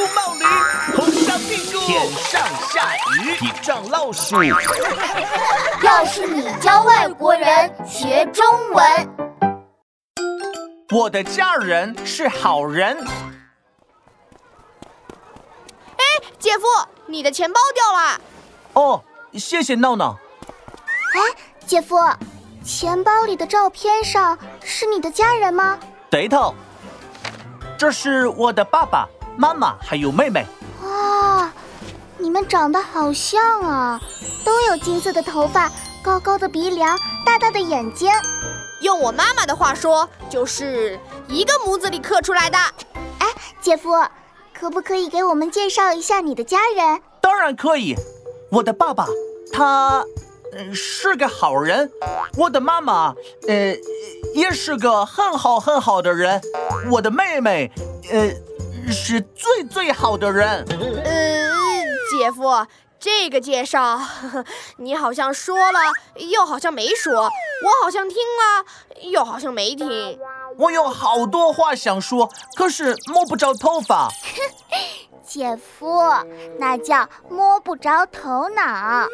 杜茂林，头上屁股，天上下雨，地上老鼠。要是你教外国人学中文，我的家人是好人。哎，姐夫，你的钱包掉了。哦，谢谢闹闹。哎，姐夫，钱包里的照片上是你的家人吗？对头，这是我的爸爸妈妈还有妹妹。哇，你们长得好像啊，都有金色的头发，高高的鼻梁，大大的眼睛。用我妈妈的话说，就是一个模子里刻出来的。哎，姐夫，可不可以给我们介绍一下你的家人？当然可以，我的爸爸他。嗯，是个好人。我的妈妈，呃，也是个很好很好的人。我的妹妹，呃，是最最好的人。嗯，姐夫，这个介绍 你好像说了，又好像没说；我好像听了，又好像没听。我有好多话想说，可是摸不着头发。姐夫，那叫摸不着头脑。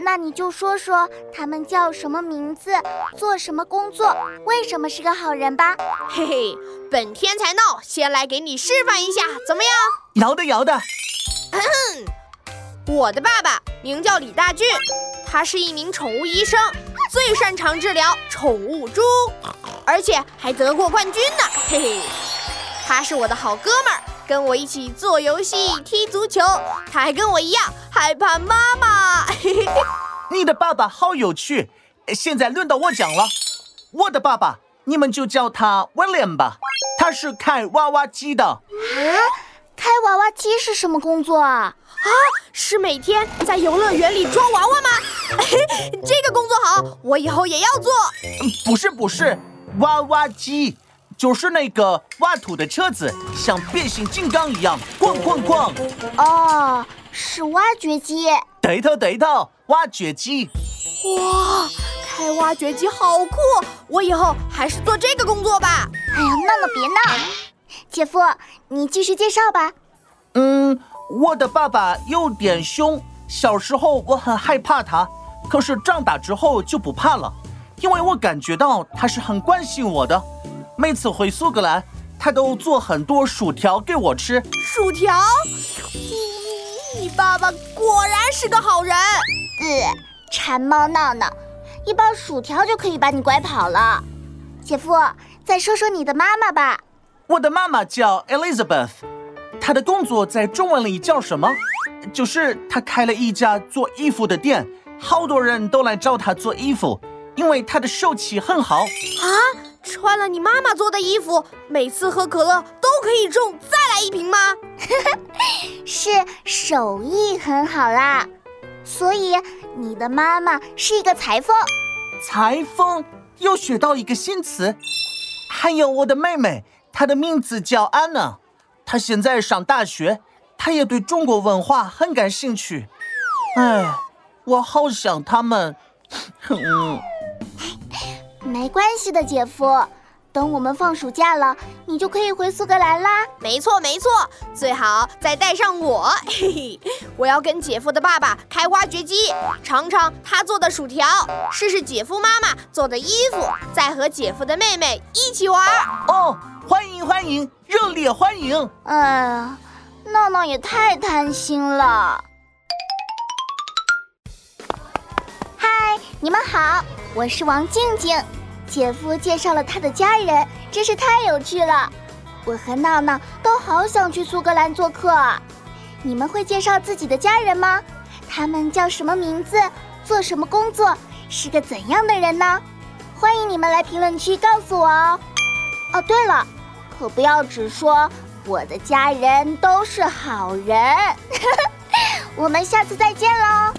那你就说说他们叫什么名字，做什么工作，为什么是个好人吧。嘿嘿，本天才闹，先来给你示范一下，怎么样？摇的摇的。我的爸爸名叫李大俊，他是一名宠物医生，最擅长治疗宠物猪，而且还得过冠军呢。嘿嘿，他是我的好哥们儿。跟我一起做游戏、踢足球，他还跟我一样害怕妈妈。你的爸爸好有趣。现在轮到我讲了。我的爸爸，你们就叫他 William 吧。他是开娃娃机的。啊，开娃娃机是什么工作啊？啊，是每天在游乐园里装娃娃吗？这个工作好，我以后也要做。不是不是，娃娃机。就是那个挖土的车子，像变形金刚一样咣咣咣。哦，是挖掘机。对头对头，挖掘机。哇，开挖掘机好酷！我以后还是做这个工作吧。哎呀，闹闹别闹。姐夫，你继续介绍吧。嗯，我的爸爸有点凶，小时候我很害怕他，可是长大之后就不怕了，因为我感觉到他是很关心我的。每次回苏格兰，他都做很多薯条给我吃。薯条？你爸爸果然是个好人。呃，馋猫闹闹，一包薯条就可以把你拐跑了。姐夫，再说说你的妈妈吧。我的妈妈叫 Elizabeth，她的工作在中文里叫什么？就是她开了一家做衣服的店，好多人都来找她做衣服，因为她的手气很好。啊？穿了你妈妈做的衣服，每次喝可乐都可以中再来一瓶吗？是手艺很好啦，所以你的妈妈是一个裁缝。裁缝又学到一个新词。还有我的妹妹，她的名字叫安娜，她现在上大学，她也对中国文化很感兴趣。哎，我好想他们。嗯。没关系的，姐夫。等我们放暑假了，你就可以回苏格兰啦。没错，没错，最好再带上我。嘿嘿，我要跟姐夫的爸爸开挖掘机，尝尝他做的薯条，试试姐夫妈妈做的衣服，再和姐夫的妹妹一起玩。哦，欢迎欢迎，热烈欢迎！哎呀，闹闹也太贪心了。嗨，你们好，我是王静静。姐夫介绍了他的家人，真是太有趣了。我和闹闹都好想去苏格兰做客。你们会介绍自己的家人吗？他们叫什么名字？做什么工作？是个怎样的人呢？欢迎你们来评论区告诉我哦。哦，对了，可不要只说我的家人都是好人。我们下次再见喽。